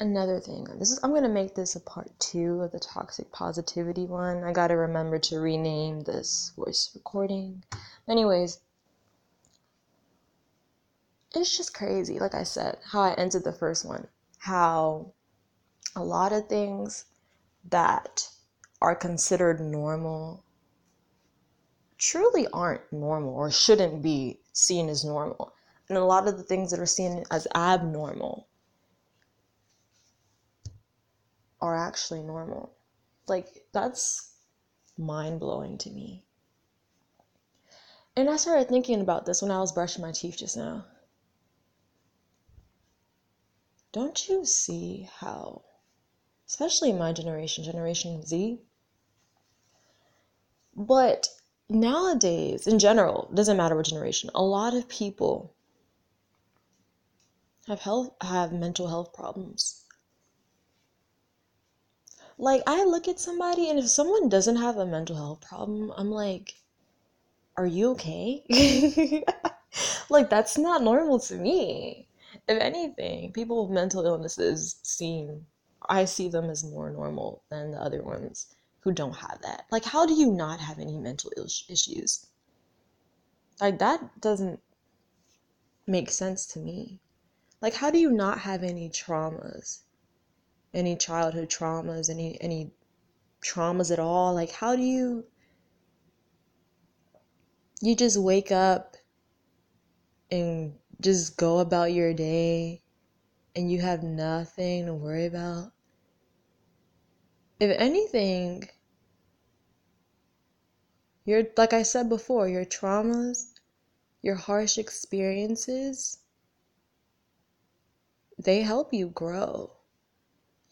another thing. This is I'm gonna make this a part two of the toxic positivity one. I gotta remember to rename this voice recording. Anyways, it's just crazy, like I said, how I ended the first one. How a lot of things that are considered normal truly aren't normal or shouldn't be seen as normal. And a lot of the things that are seen as abnormal are actually normal. Like, that's mind blowing to me. And I started thinking about this when I was brushing my teeth just now. Don't you see how, especially in my generation, Generation Z, but nowadays, in general, doesn't matter what generation, a lot of people have health have mental health problems. Like I look at somebody and if someone doesn't have a mental health problem, I'm like, are you okay? like that's not normal to me. If anything, people with mental illnesses seem I see them as more normal than the other ones who don't have that. Like how do you not have any mental issues? Like that doesn't make sense to me. Like how do you not have any traumas? Any childhood traumas, any any traumas at all? Like how do you you just wake up and just go about your day and you have nothing to worry about? If anything, your like I said before, your traumas, your harsh experiences, they help you grow.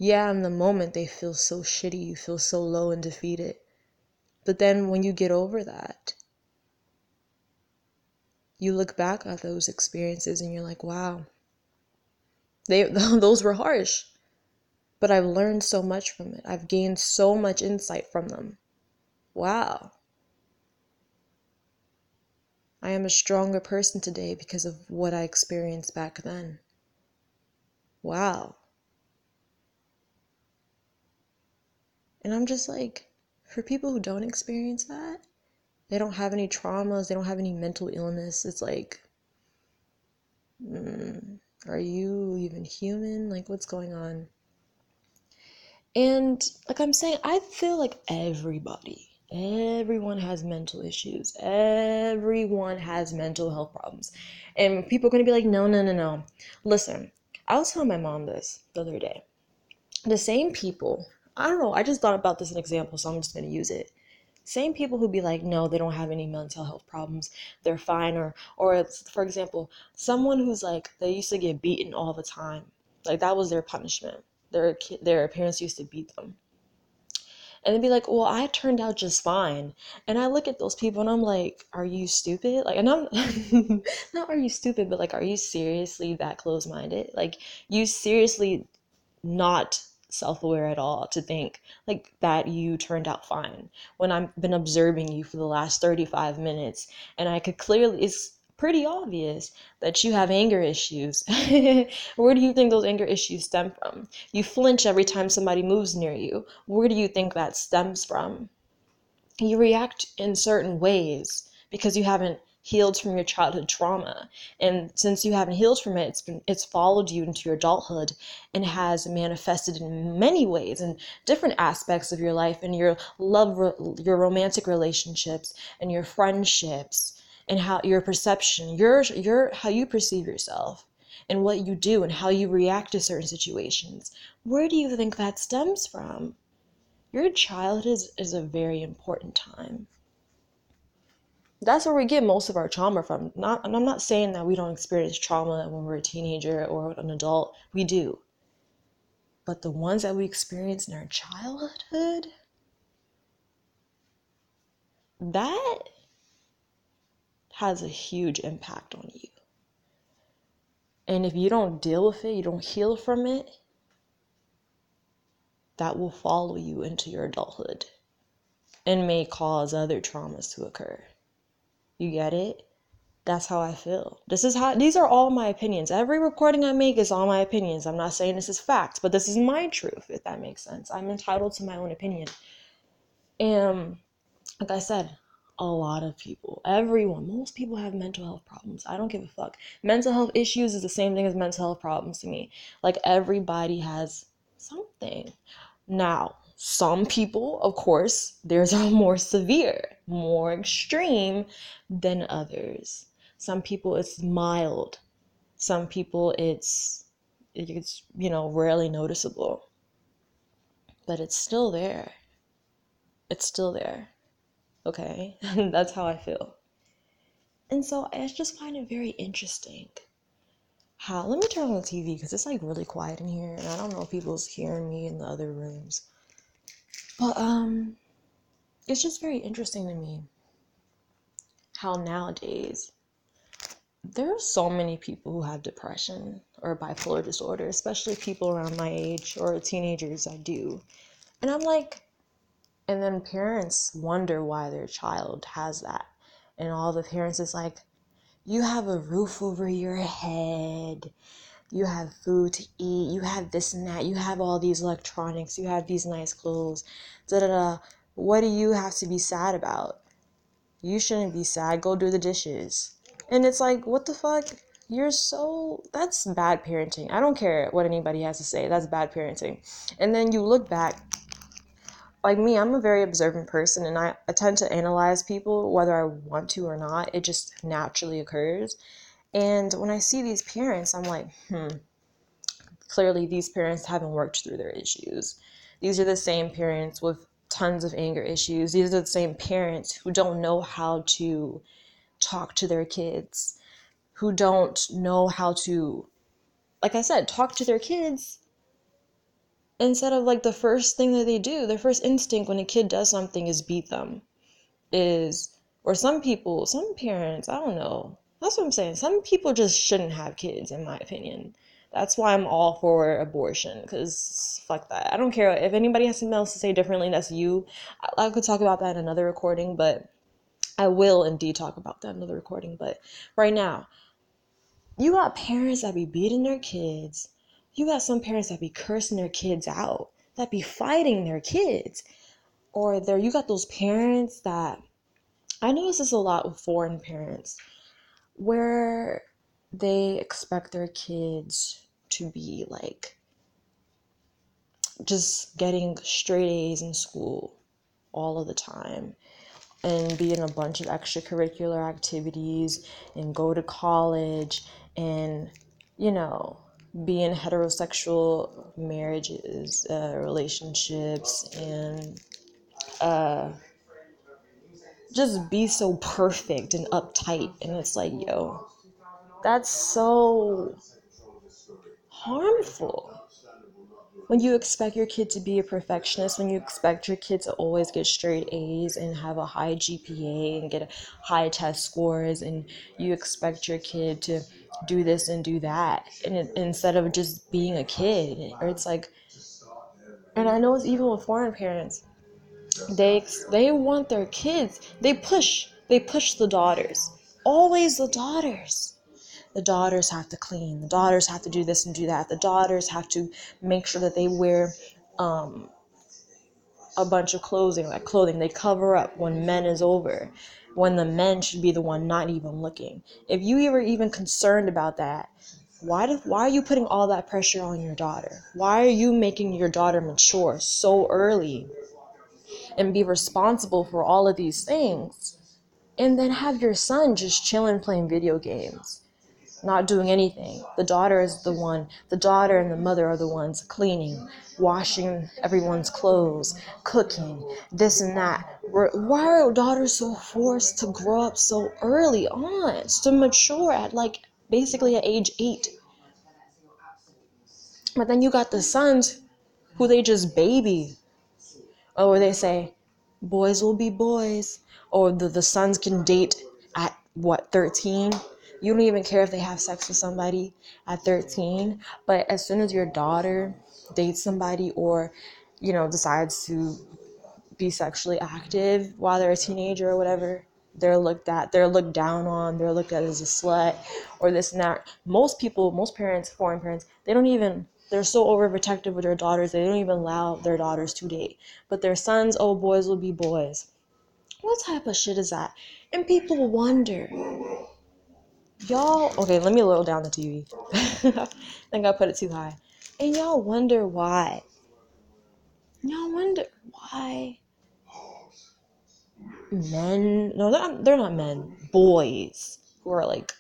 Yeah, in the moment they feel so shitty, you feel so low and defeated. But then when you get over that, you look back at those experiences and you're like, wow, they those were harsh. But I've learned so much from it. I've gained so much insight from them. Wow. I am a stronger person today because of what I experienced back then. Wow. And I'm just like, for people who don't experience that, they don't have any traumas, they don't have any mental illness, it's like, mm, are you even human? Like, what's going on? And like I'm saying, I feel like everybody, everyone has mental issues. Everyone has mental health problems. And people are going to be like, no, no, no, no. Listen, I was telling my mom this the other day. The same people, I don't know, I just thought about this as an example, so I'm just going to use it. Same people who be like, no, they don't have any mental health problems, they're fine, or, or for example, someone who's like, they used to get beaten all the time, like that was their punishment. Their their parents used to beat them, and they'd be like, "Well, I turned out just fine." And I look at those people and I'm like, "Are you stupid?" Like, and I'm not, "Are you stupid?" But like, are you seriously that close minded? Like, you seriously not self-aware at all to think like that you turned out fine when I've been observing you for the last 35 minutes and I could clearly it's pretty obvious that you have anger issues. Where do you think those anger issues stem from? You flinch every time somebody moves near you. Where do you think that stems from? You react in certain ways because you haven't healed from your childhood trauma and since you haven't healed from it it's been it's followed you into your adulthood and has manifested in many ways in different aspects of your life and your love your romantic relationships and your friendships and how your perception, your your how you perceive yourself and what you do and how you react to certain situations. Where do you think that stems from? Your childhood is, is a very important time. That's where we get most of our trauma from. Not and I'm not saying that we don't experience trauma when we're a teenager or an adult. We do. But the ones that we experience in our childhood, that has a huge impact on you. And if you don't deal with it, you don't heal from it, that will follow you into your adulthood and may cause other traumas to occur. You get it? That's how I feel. This is how these are all my opinions. Every recording I make is all my opinions. I'm not saying this is facts, but this is my truth, if that makes sense. I'm entitled to my own opinion. And like I said, a lot of people, everyone, most people have mental health problems. I don't give a fuck. Mental health issues is the same thing as mental health problems to me. Like everybody has something. Now, some people, of course, theirs are more severe, more extreme than others. Some people it's mild. Some people it's it's you know rarely noticeable. But it's still there. It's still there. Okay? That's how I feel. And so I just find it very interesting how let me turn on the TV because it's like really quiet in here and I don't know if people's hearing me in the other rooms. But um it's just very interesting to me how nowadays there are so many people who have depression or bipolar disorder, especially people around my age or teenagers I do. And I'm like and then parents wonder why their child has that. And all the parents is like you have a roof over your head you have food to eat, you have this and that, you have all these electronics, you have these nice clothes, da da da. What do you have to be sad about? You shouldn't be sad. Go do the dishes. And it's like, what the fuck? You're so. That's bad parenting. I don't care what anybody has to say. That's bad parenting. And then you look back like me, I'm a very observant person and I, I tend to analyze people whether I want to or not. It just naturally occurs. And when I see these parents, I'm like, hmm, clearly these parents haven't worked through their issues. These are the same parents with tons of anger issues. These are the same parents who don't know how to talk to their kids, who don't know how to, like I said, talk to their kids instead of like the first thing that they do, their first instinct when a kid does something is beat them. Is, or some people, some parents, I don't know, that's what I'm saying. Some people just shouldn't have kids, in my opinion. That's why I'm all for abortion, because fuck that. I don't care. If anybody has something else to say differently, that's you. I, I could talk about that in another recording, but I will indeed talk about that in another recording. But right now, you got parents that be beating their kids. You got some parents that be cursing their kids out, that be fighting their kids. Or there you got those parents that I notice this a lot with foreign parents where they expect their kids to be like just getting straight A's in school all of the time and be in a bunch of extracurricular activities and go to college and you know be in heterosexual marriages uh, relationships and uh, just be so perfect and uptight. And it's like, yo, that's so harmful. When you expect your kid to be a perfectionist, when you expect your kid to always get straight A's and have a high GPA and get high test scores, and you expect your kid to do this and do that, and it, instead of just being a kid, or it's like, and I know it's even with foreign parents they they want their kids. They push. They push the daughters. Always the daughters. The daughters have to clean. The daughters have to do this and do that. The daughters have to make sure that they wear um, a bunch of clothing, like clothing. They cover up when men is over, when the men should be the one not even looking. If you were even concerned about that, why do, why are you putting all that pressure on your daughter? Why are you making your daughter mature so early? And be responsible for all of these things and then have your son just chilling playing video games not doing anything. The daughter is the one the daughter and the mother are the ones cleaning washing everyone's clothes cooking this and that. Why are daughters so forced to grow up so early on to mature at like basically at age eight? But then you got the sons who they just baby Oh, or they say boys will be boys. Or the, the sons can date at what 13 you don't even care if they have sex with somebody at 13 but as soon as your daughter dates somebody or you know decides to be sexually active while they're a teenager or whatever they're looked at they're looked down on they're looked at as a slut or this and that. Most people most parents foreign parents they don't even they're so overprotective with their daughters they don't even allow their daughters to date. But their sons oh boys will be boys. What type of shit is that? And people wonder. Y'all okay let me lower down the tv i think i put it too high. And y'all wonder why. Y'all wonder why men no they're not, they're not men boys who are like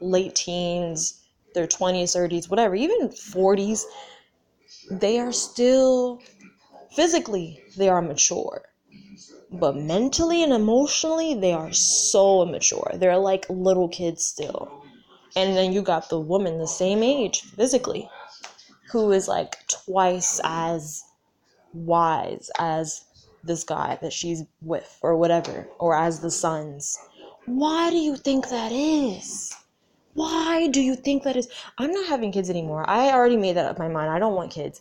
late teens their 20s 30s whatever even 40s they are still physically they are mature. But mentally and emotionally they are so immature. They're like little kids still. And then you got the woman the same age physically who is like twice as wise as this guy that she's with or whatever or as the sons. Why do you think that is why do you think that is i'm not having kids anymore i already made that up my mind i don't want kids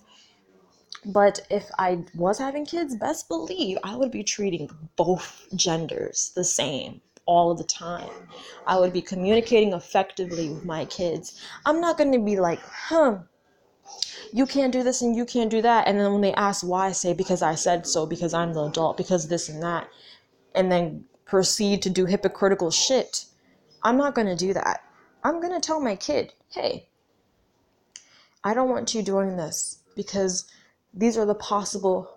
but if i was having kids best believe i would be treating both genders the same all the time i would be communicating effectively with my kids i'm not going to be like huh you can't do this and you can't do that. And then when they ask why, I say because I said so, because I'm the adult, because this and that. And then proceed to do hypocritical shit. I'm not going to do that. I'm going to tell my kid, hey, I don't want you doing this because these are the possible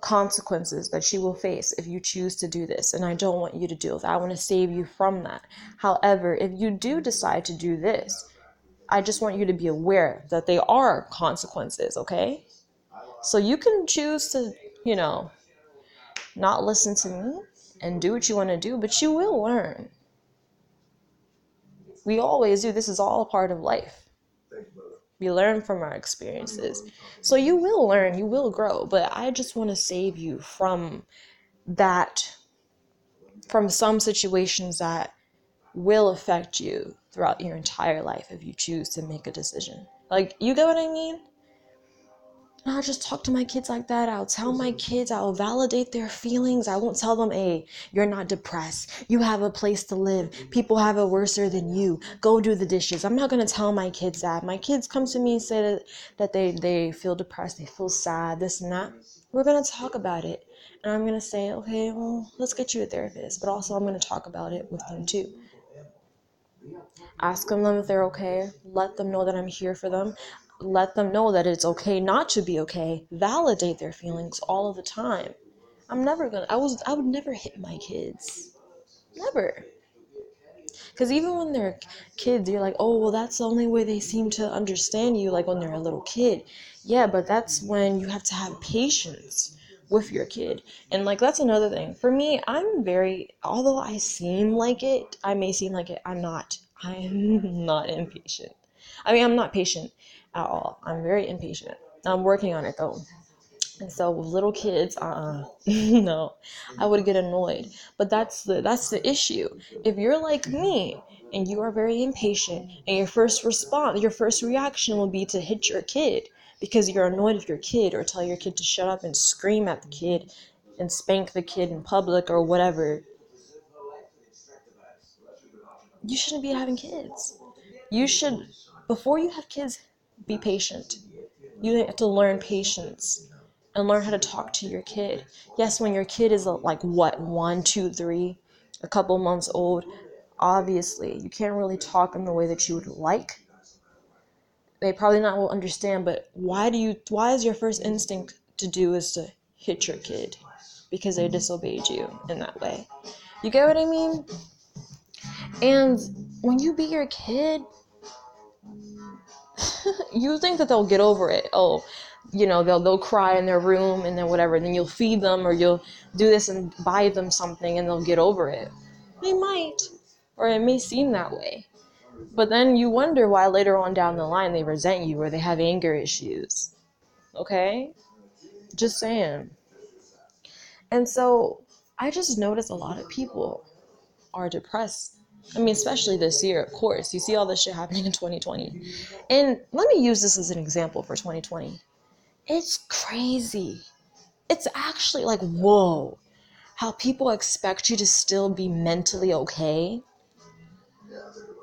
consequences that she will face if you choose to do this. And I don't want you to do it. I want to save you from that. However, if you do decide to do this, I just want you to be aware that they are consequences, okay? So you can choose to, you know, not listen to me and do what you want to do, but you will learn. We always do. This is all a part of life. We learn from our experiences. So you will learn, you will grow, but I just want to save you from that, from some situations that will affect you throughout your entire life if you choose to make a decision. Like, you get what I mean? I'll just talk to my kids like that. I'll tell my kids, I'll validate their feelings. I won't tell them, hey, you're not depressed. You have a place to live. People have it worser than you. Go do the dishes. I'm not going to tell my kids that. My kids come to me and say that, that they, they feel depressed, they feel sad, this and that. We're going to talk about it. And I'm going to say, okay, well, let's get you a therapist. But also, I'm going to talk about it with them too ask them if they're okay, let them know that I'm here for them, let them know that it's okay not to be okay, validate their feelings all of the time. I'm never gonna, I was, I would never hit my kids. Never. Because even when they're kids, you're like, oh, well, that's the only way they seem to understand you, like when they're a little kid. Yeah, but that's when you have to have patience with your kid. And like that's another thing. For me, I'm very although I seem like it, I may seem like it, I'm not. I am not impatient. I mean, I'm not patient at all. I'm very impatient. I'm working on it though. And so with little kids, uh, no, I would get annoyed. But that's the that's the issue. If you're like me and you are very impatient, and your first response, your first reaction will be to hit your kid because you're annoyed with your kid, or tell your kid to shut up and scream at the kid, and spank the kid in public or whatever. You shouldn't be having kids. You should, before you have kids, be patient. You have to learn patience and learn how to talk to your kid. Yes, when your kid is like what, one, two, three, a couple months old, obviously you can't really talk in the way that you would like. They probably not will understand, but why do you why is your first instinct to do is to hit your kid? Because they disobeyed you in that way. You get what I mean? And when you beat your kid, you think that they'll get over it. Oh, you know, they'll they'll cry in their room and then whatever. And then you'll feed them or you'll do this and buy them something and they'll get over it. They might, or it may seem that way. But then you wonder why later on down the line they resent you or they have anger issues. Okay? Just saying. And so I just notice a lot of people are depressed I mean, especially this year, of course. You see all this shit happening in 2020. And let me use this as an example for 2020. It's crazy. It's actually like, whoa. how people expect you to still be mentally okay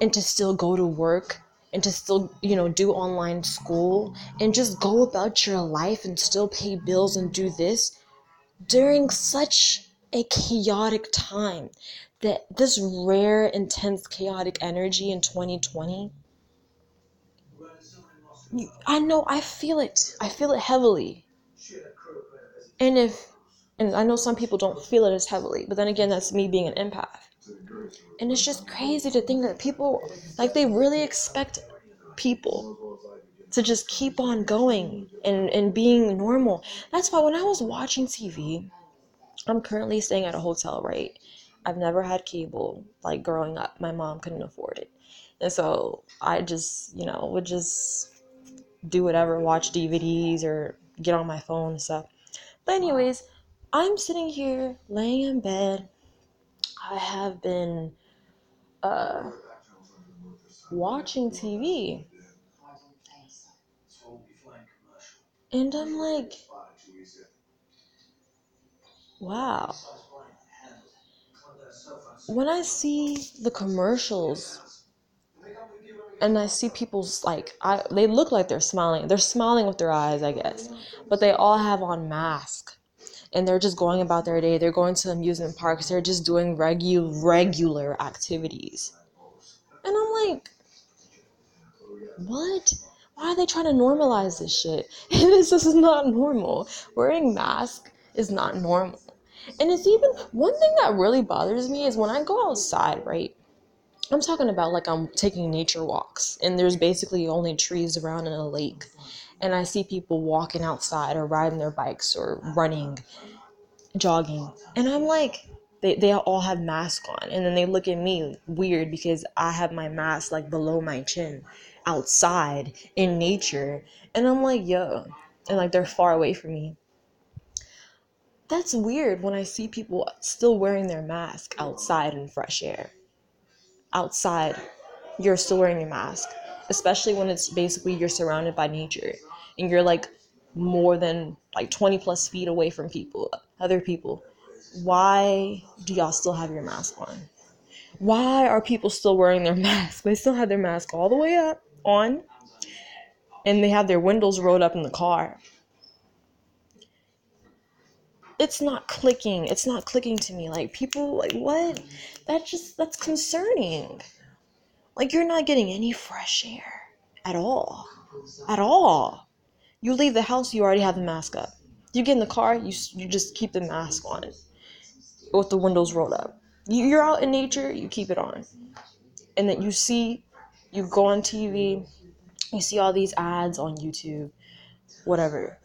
and to still go to work and to still, you know, do online school and just go about your life and still pay bills and do this during such a chaotic time that this rare intense chaotic energy in 2020 I know I feel it. I feel it heavily. And if and I know some people don't feel it as heavily, but then again that's me being an empath. And it's just crazy to think that people like they really expect people to just keep on going and, and being normal. That's why when I was watching TV, I'm currently staying at a hotel, right? I've never had cable. Like growing up, my mom couldn't afford it. And so I just, you know, would just do whatever, watch DVDs or get on my phone and stuff. But, anyways, I'm sitting here laying in bed. I have been uh, watching TV. And I'm like, wow. When I see the commercials and I see people's like I they look like they're smiling. They're smiling with their eyes, I guess. But they all have on masks. And they're just going about their day. They're going to amusement parks. They're just doing regular regular activities. And I'm like, what? Why are they trying to normalize this shit? this, is not normal. Wearing mask is not normal. And it's even one thing that really bothers me is when I go outside, right? I'm talking about like I'm taking nature walks and there's basically only trees around in a lake. And I see people walking outside or riding their bikes or running, jogging. And I'm like, they, they all have masks on. And then they look at me weird because I have my mask like below my chin outside in nature. And I'm like, yo. And like they're far away from me. That's weird when I see people still wearing their mask outside in fresh air outside, you're still wearing your mask, especially when it's basically you're surrounded by nature and you're like more than like 20 plus feet away from people, other people. Why do y'all still have your mask on? Why are people still wearing their mask? They still have their mask all the way up on and they have their windows rolled up in the car. It's not clicking. It's not clicking to me. Like people like what? that just that's concerning. Like you're not getting any fresh air at all. At all. You leave the house, you already have the mask up. You get in the car, you you just keep the mask on with the windows rolled up. You're out in nature, you keep it on. And then you see, you go on TV, you see all these ads on YouTube, whatever,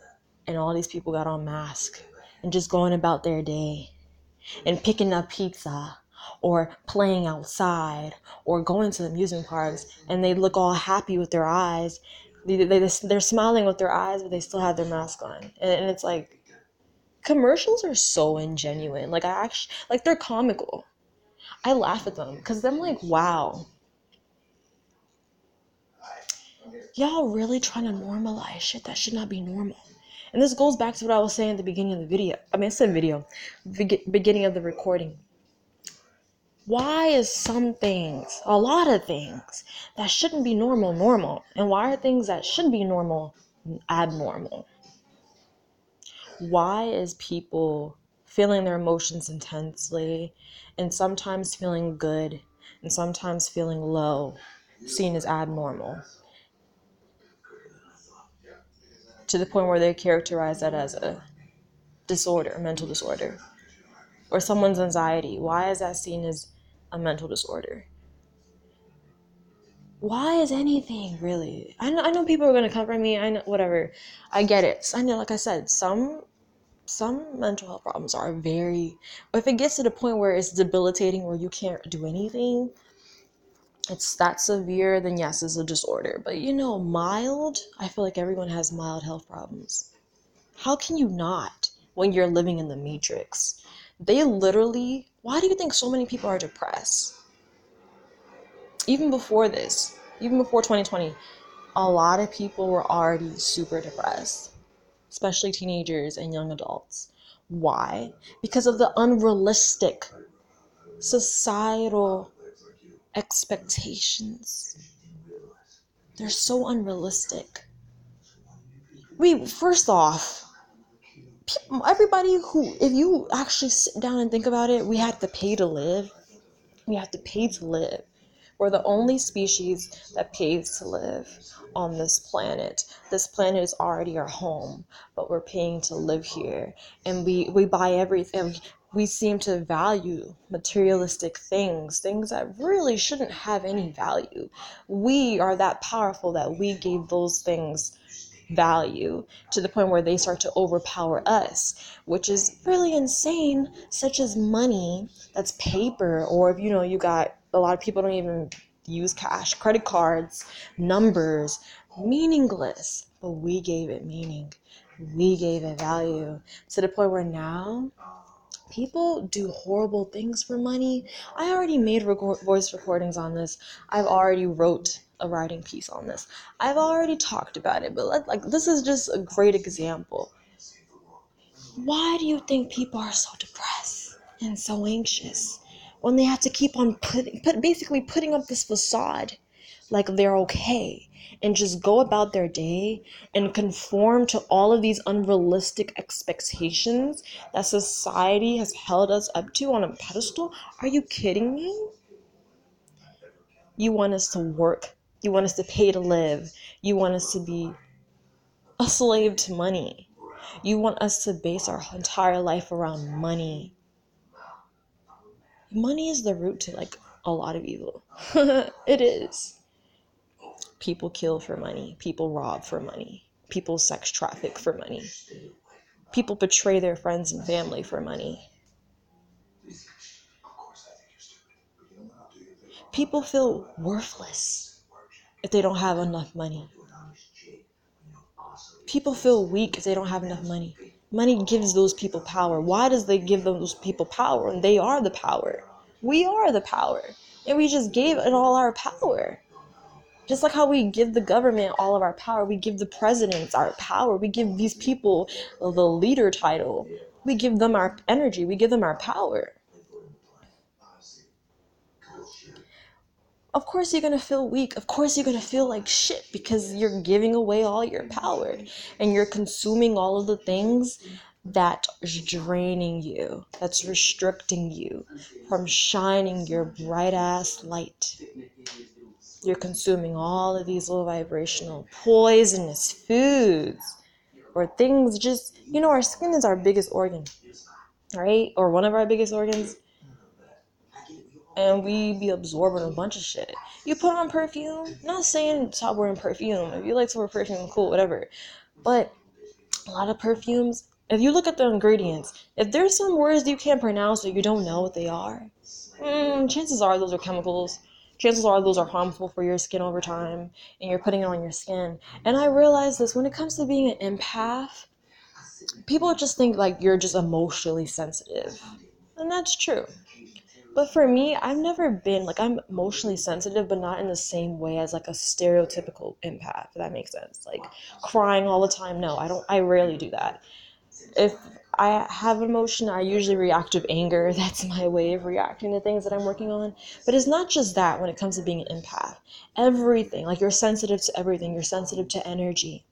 and all these people got on masks and just going about their day and picking up pizza or playing outside or going to the amusement parks and they look all happy with their eyes. They, they, they're smiling with their eyes, but they still have their mask on. And, and it's like, commercials are so ingenuine. Like, I actually, like, they're comical. I laugh at them because I'm like, wow. Y'all really trying to normalize shit that should not be normal. And this goes back to what I was saying at the beginning of the video. I mean, I said video, beginning of the recording why is some things, a lot of things that shouldn't be normal, normal? And why are things that should be normal abnormal? Why is people feeling their emotions intensely and sometimes feeling good and sometimes feeling low seen as abnormal? To the point where they characterize that as a disorder, mental disorder or someone's anxiety. Why is that seen as a mental disorder? Why is anything really? I know, I know people are come for me i know whatever. I get it. I know like i said some some mental health problems are very if it gets to the point where it's debilitating where you can't do anything it's that severe then yes it's a disorder but you know mild i feel like everyone has mild health problems how can you not when you're living in the matrix they literally, why do you think so many people are depressed? Even before this, even before 2020, a lot of people were already super depressed, especially teenagers and young adults. Why? Because of the unrealistic societal expectations. They're so unrealistic. We, first off, people, everybody who, if you actually sit down and think about it, we have to pay to live. We have to pay to live. We're the only species that pays to live on this planet. This planet is already our home, but we're paying to live here. And we, we buy everything. We seem to value materialistic things, things that really shouldn't have any value. We are that powerful that we gave those things value to the point where they start to overpower us, which is really insane, such as money that's paper, or if you know, you got a lot of people don't even use cash, credit cards, numbers, meaningless. But we gave it meaning. We gave it value to the point where now people do horrible things for money. I already made voice recordings on this. I've already wrote a writing piece on this. I've already talked about it, but let, like this is just a great example. Why do you think people are so depressed and so anxious? when they have to keep on putting, put, basically putting up this facade like they're okay and just go about their day and conform to all of these unrealistic expectations that society has held us up to on a pedestal? Are you kidding me? You want us to work, you want us to pay to live, you want us to be a slave to money. You want us to base our entire life around money money is the root to like a lot of evil. it is. People kill for money, people rob for money, people sex traffic for money, people betray their friends and family for money. People feel worthless if they don't have enough money. People feel weak if they don't have enough money. Money gives those people power. Why does they give those people power? And they are the power. We are the power. And we just gave it all our power. Just like how we give the government all of our power, we give the presidents our power, we give these people the leader title, we give them our energy, we give them our power. Of course, you're gonna feel weak. Of course, you're gonna feel like shit because you're giving away all your power and you're consuming all of the things that is draining you, that's restricting you from shining your bright ass light. You're consuming all of these low vibrational, poisonous foods or things just, you know, our skin is our biggest organ, right? Or one of our biggest organs and we be absorbing a bunch of shit. You put on perfume, not saying stop wearing perfume. If you like to wear perfume, cool, whatever. But a lot of perfumes, if you look at the ingredients, if there's some words you can't pronounce or you don't know what they are, mm, chances are those are chemicals. Chances are those are harmful for your skin over time, and you're putting it on your skin. And I realize this when it comes to being an empath, people just think like you're just emotionally sensitive, and that's true. But for me, I've never been like I'm emotionally sensitive, but not in the same way as like a stereotypical empath. If that makes sense. Like crying all the time. No, I don't. I rarely do that. If I have emotion, I usually react with anger. That's my way of reacting to things that I'm working on. But it's not just that when it comes to being an empath. Everything, like you're sensitive to everything. You're sensitive to energy.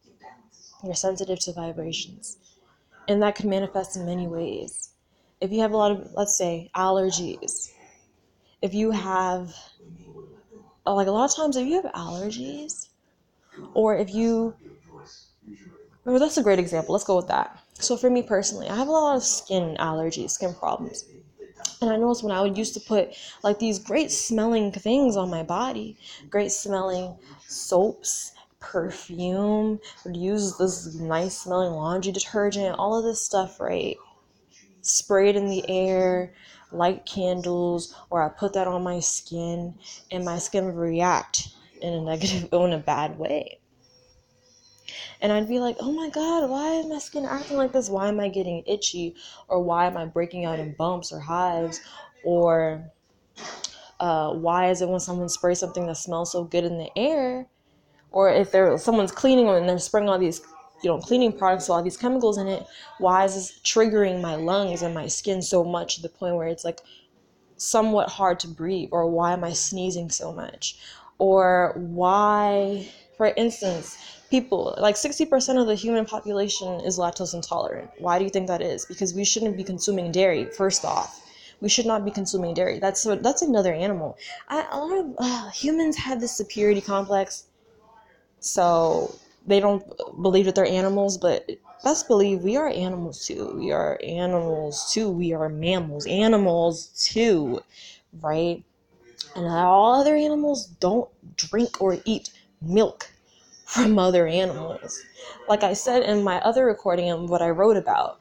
You're sensitive to vibrations. And that can manifest in many ways if you have a lot of let's say allergies if you have like a lot of times if you have allergies or if you well that's a great example. Let's go with that. So for me personally i have a lot of skin allergies skin problems. And i noticed when i would used to put like these great smelling things on my body great smelling soaps perfume would use this nice smelling laundry detergent all of this stuff right? Spray it in the air, light candles, or I put that on my skin, and my skin would react in a negative, in a bad way. And I'd be like, oh my god, why is my skin acting like this? Why am I getting itchy? Or why am I breaking out in bumps or hives? Or uh, why is it when someone sprays something that smells so good in the air? Or if there someone's cleaning and they're spraying all these you know cleaning products with all these chemicals in it why is this triggering my lungs and my skin so much to the point where it's like somewhat hard to breathe or why am i sneezing so much or why for instance people like 60% of the human population is lactose intolerant. Why do you think that is? Because we shouldn't be consuming dairy first off. We should not be consuming dairy. That's that's another animal. I, a lot of uh, humans have this superiority complex so they don't believe that they're animals, but best believe we are animals too. We are animals too. We are mammals, animals too, right? And all other animals don't drink or eat milk from other animals. Like I said in my other recording and what I wrote about,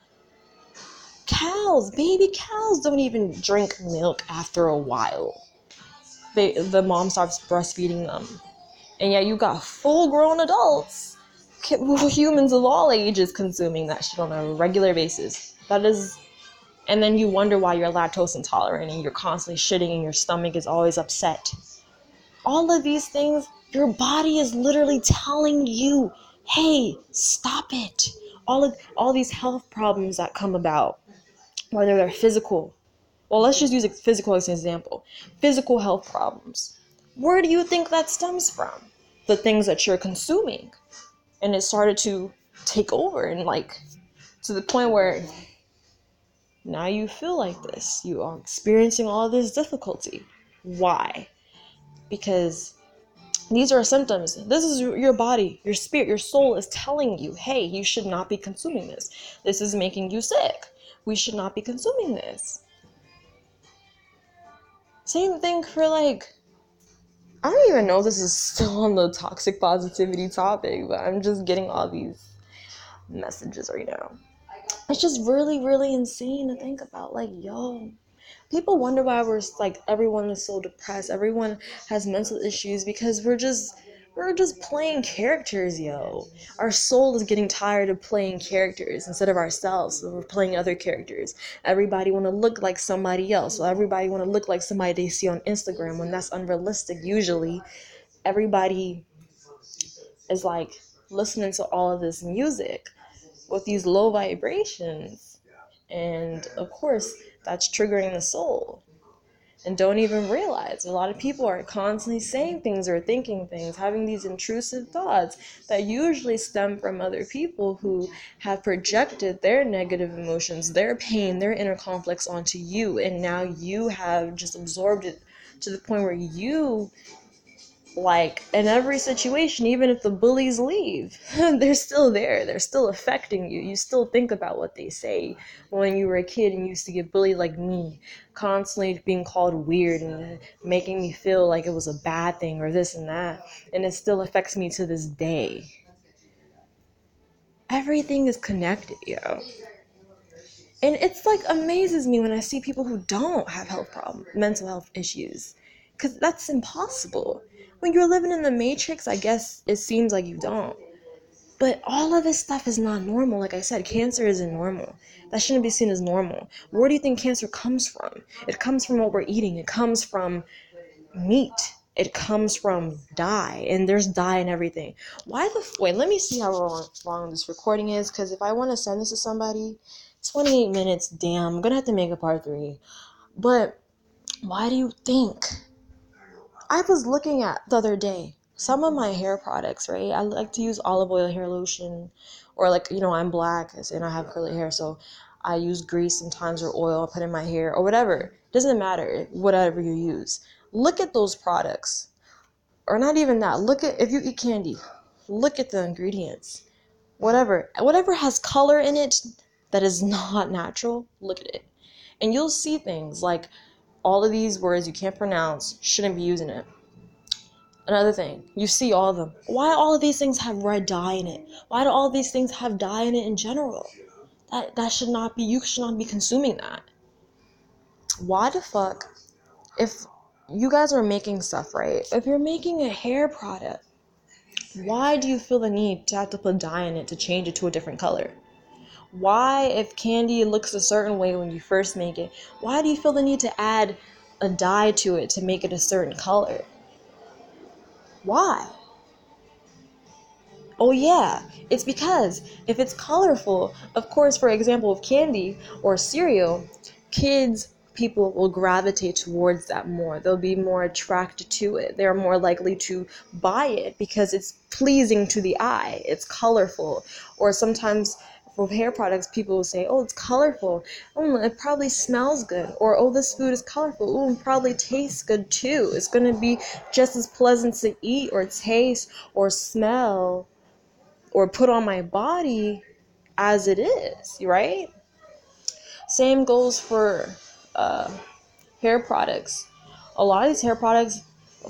cows, baby cows don't even drink milk after a while. They the mom starts breastfeeding them and yet you got full grown adults humans of all ages consuming that shit on a regular basis that is and then you wonder why you're lactose intolerant and you're constantly shitting and your stomach is always upset all of these things your body is literally telling you hey stop it. All of all these health problems that come about whether they're physical well let's just use a physical as an example physical health problems. Where do you think that stems from? The things that you're consuming. And it started to take over and like to the point where now you feel like this. You are experiencing all this difficulty. Why? Because these are symptoms this is your body your spirit your soul is telling you hey you should not be consuming this this is making you sick we should not be consuming this same thing for like I don't even know if this is still on the toxic positivity topic, but I'm just getting all these messages right now. It's just really, really insane to think about. Like, yo, people wonder why we're like everyone is so depressed. Everyone has mental issues because we're just we're just playing characters, yo. Our soul is getting tired of playing characters instead of ourselves. So we're playing other characters. Everybody want to look like somebody else. Everybody want to look like somebody they see on Instagram when that's unrealistic. Usually, everybody is like listening to all of this music with these low vibrations, and of course, that's triggering the soul and don't even realize. A lot of people are constantly saying things or thinking things, having these intrusive thoughts that usually stem from other people who have projected their negative emotions, their pain, their inner conflicts onto you. And now you have just absorbed it to the point where you like in every situation even if the bullies leave they're still there. They're still affecting you. You still think about what they say. When you were a kid and used to get bullied like me constantly being called weird and making me feel like it was a bad thing or this and that and it still affects me to this day. Everything is connected yo. And it's like amazes me when i see people who don't have health problems mental health issues because that's impossible when you're living in the matrix, I guess it seems like you don't. But all of this stuff is not normal. Like I said, cancer isn't normal. That shouldn't be seen as normal. Where do you think cancer comes from? It comes from what we're eating. It comes from meat. It comes from dye, and there's dye in everything. Why the wait? Let me see how long, long this recording is, because if I want to send this to somebody, 28 minutes. Damn, I'm gonna have to make a part three. But why do you think I was looking at the other day some of my hair products, right? I like to use olive oil hair lotion, or like you know I'm black and I have curly hair, so I use grease sometimes or oil I put in my hair or whatever. Doesn't matter whatever you use. Look at those products, or not even that. Look at if you eat candy. Look at the ingredients. Whatever, whatever has color in it that is not natural. Look at it, and you'll see things like all of these words you can't pronounce, shouldn't be using it. Another thing, you see all of them. Why all of these things have red dye in it? Why do all these things have dye in it in general? That that should not be you should not be consuming that. Why the fuck if you guys are making stuff, right? If you're making a hair product, why do you feel the need to have to put dye in it to change it to a different color? Why, if candy looks a certain way when you first make it, why do you feel the need to add a dye to it to make it a certain color? Why? Oh, yeah, it's because if it's colorful, of course, for example, of candy or cereal, kids, people will gravitate towards that more. They'll be more attracted to it. They're more likely to buy it because it's pleasing to the eye, it's colorful. Or sometimes with hair products, people will say, "Oh, it's colorful. Oh, it probably smells good." Or, "Oh, this food is colorful. Oh, it probably tastes good too. It's gonna be just as pleasant to eat or taste or smell or put on my body as it is, right? Same goes for uh, hair products. A lot of these hair products,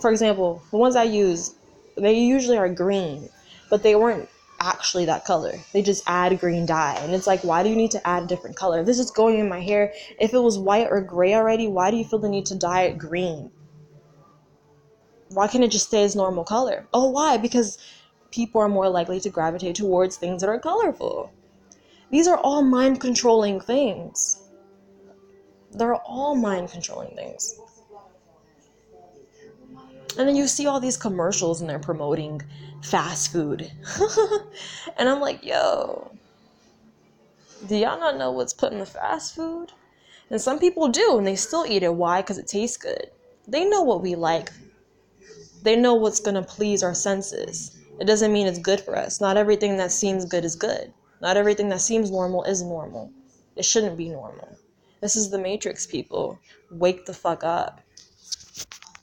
for example, the ones I use, they usually are green, but they weren't actually that color. They just add green dye. And it's like, why do you need to add a different color? This is going in my hair, if it was white or gray already, why do you feel the need to dye it green? Why can't it just stay as normal color? Oh, why? Because people are more likely to gravitate towards things that are colorful. These are all mind controlling things. They're all mind controlling things. And then you see all these commercials and they're promoting fast food. and I'm like, yo, do y'all not know what's put in the fast food? And some people do, and they still eat it. Why? Because it tastes good. They know what we like, they know what's going to please our senses. It doesn't mean it's good for us. Not everything that seems good is good. Not everything that seems normal is normal. It shouldn't be normal. This is the Matrix, people. Wake the fuck up.